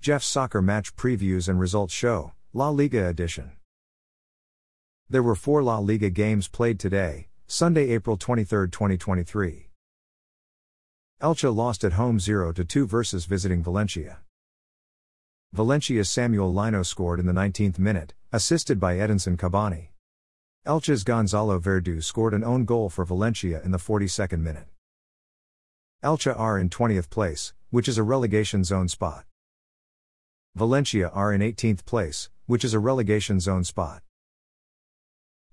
Jeff's Soccer Match Previews and Results Show, La Liga Edition. There were four La Liga games played today, Sunday, April 23, 2023. Elche lost at home 0 2 versus visiting Valencia. Valencia's Samuel Lino scored in the 19th minute, assisted by Edinson Cavani. Elche's Gonzalo Verdu scored an own goal for Valencia in the 42nd minute. Elche are in 20th place, which is a relegation zone spot. Valencia are in 18th place, which is a relegation zone spot.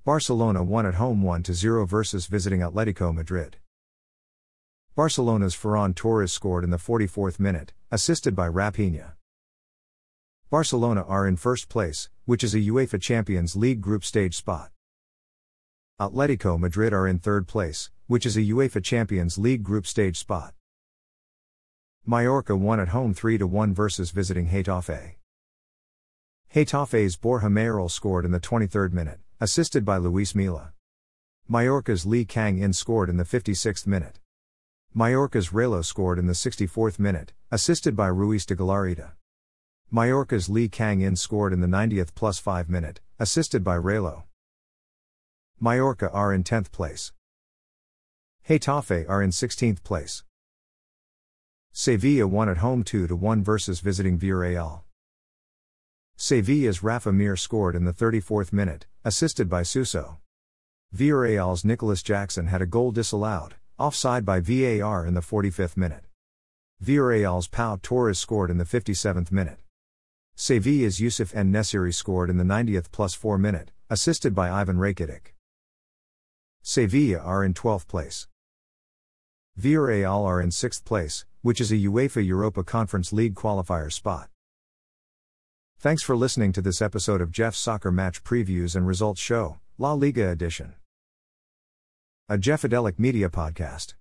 Barcelona won at home 1 0 versus visiting Atletico Madrid. Barcelona's Ferran Torres scored in the 44th minute, assisted by Raphinha. Barcelona are in first place, which is a UEFA Champions League group stage spot. Atletico Madrid are in third place, which is a UEFA Champions League group stage spot. Mallorca won at home 3 1 versus visiting Getafe. Getafe's Borja Mayoral scored in the 23rd minute, assisted by Luis Milla. Mallorca's Lee Kang-in scored in the 56th minute. Mallorca's Relo scored in the 64th minute, assisted by Ruiz de Galarreta. Mallorca's Lee Kang-in scored in the 90th plus 5 minute, assisted by Relo. Mallorca are in 10th place. Getafe are in 16th place. Sevilla won at home 2 1 versus visiting Villarreal. Sevilla's Rafa Mir scored in the 34th minute, assisted by Suso. Villarreal's Nicolas Jackson had a goal disallowed, offside by VAR in the 45th minute. Villarreal's Pau Torres scored in the 57th minute. Sevilla's Youssef En-Nesyri scored in the 90th plus 4 minute, assisted by Ivan Rakitic. Sevilla are in 12th place. Villarreal are in 6th place, which is a UEFA Europa Conference League qualifier spot. Thanks for listening to this episode of Jeff's Soccer Match Previews and Results Show, La Liga Edition. A Jeffadelic Media Podcast.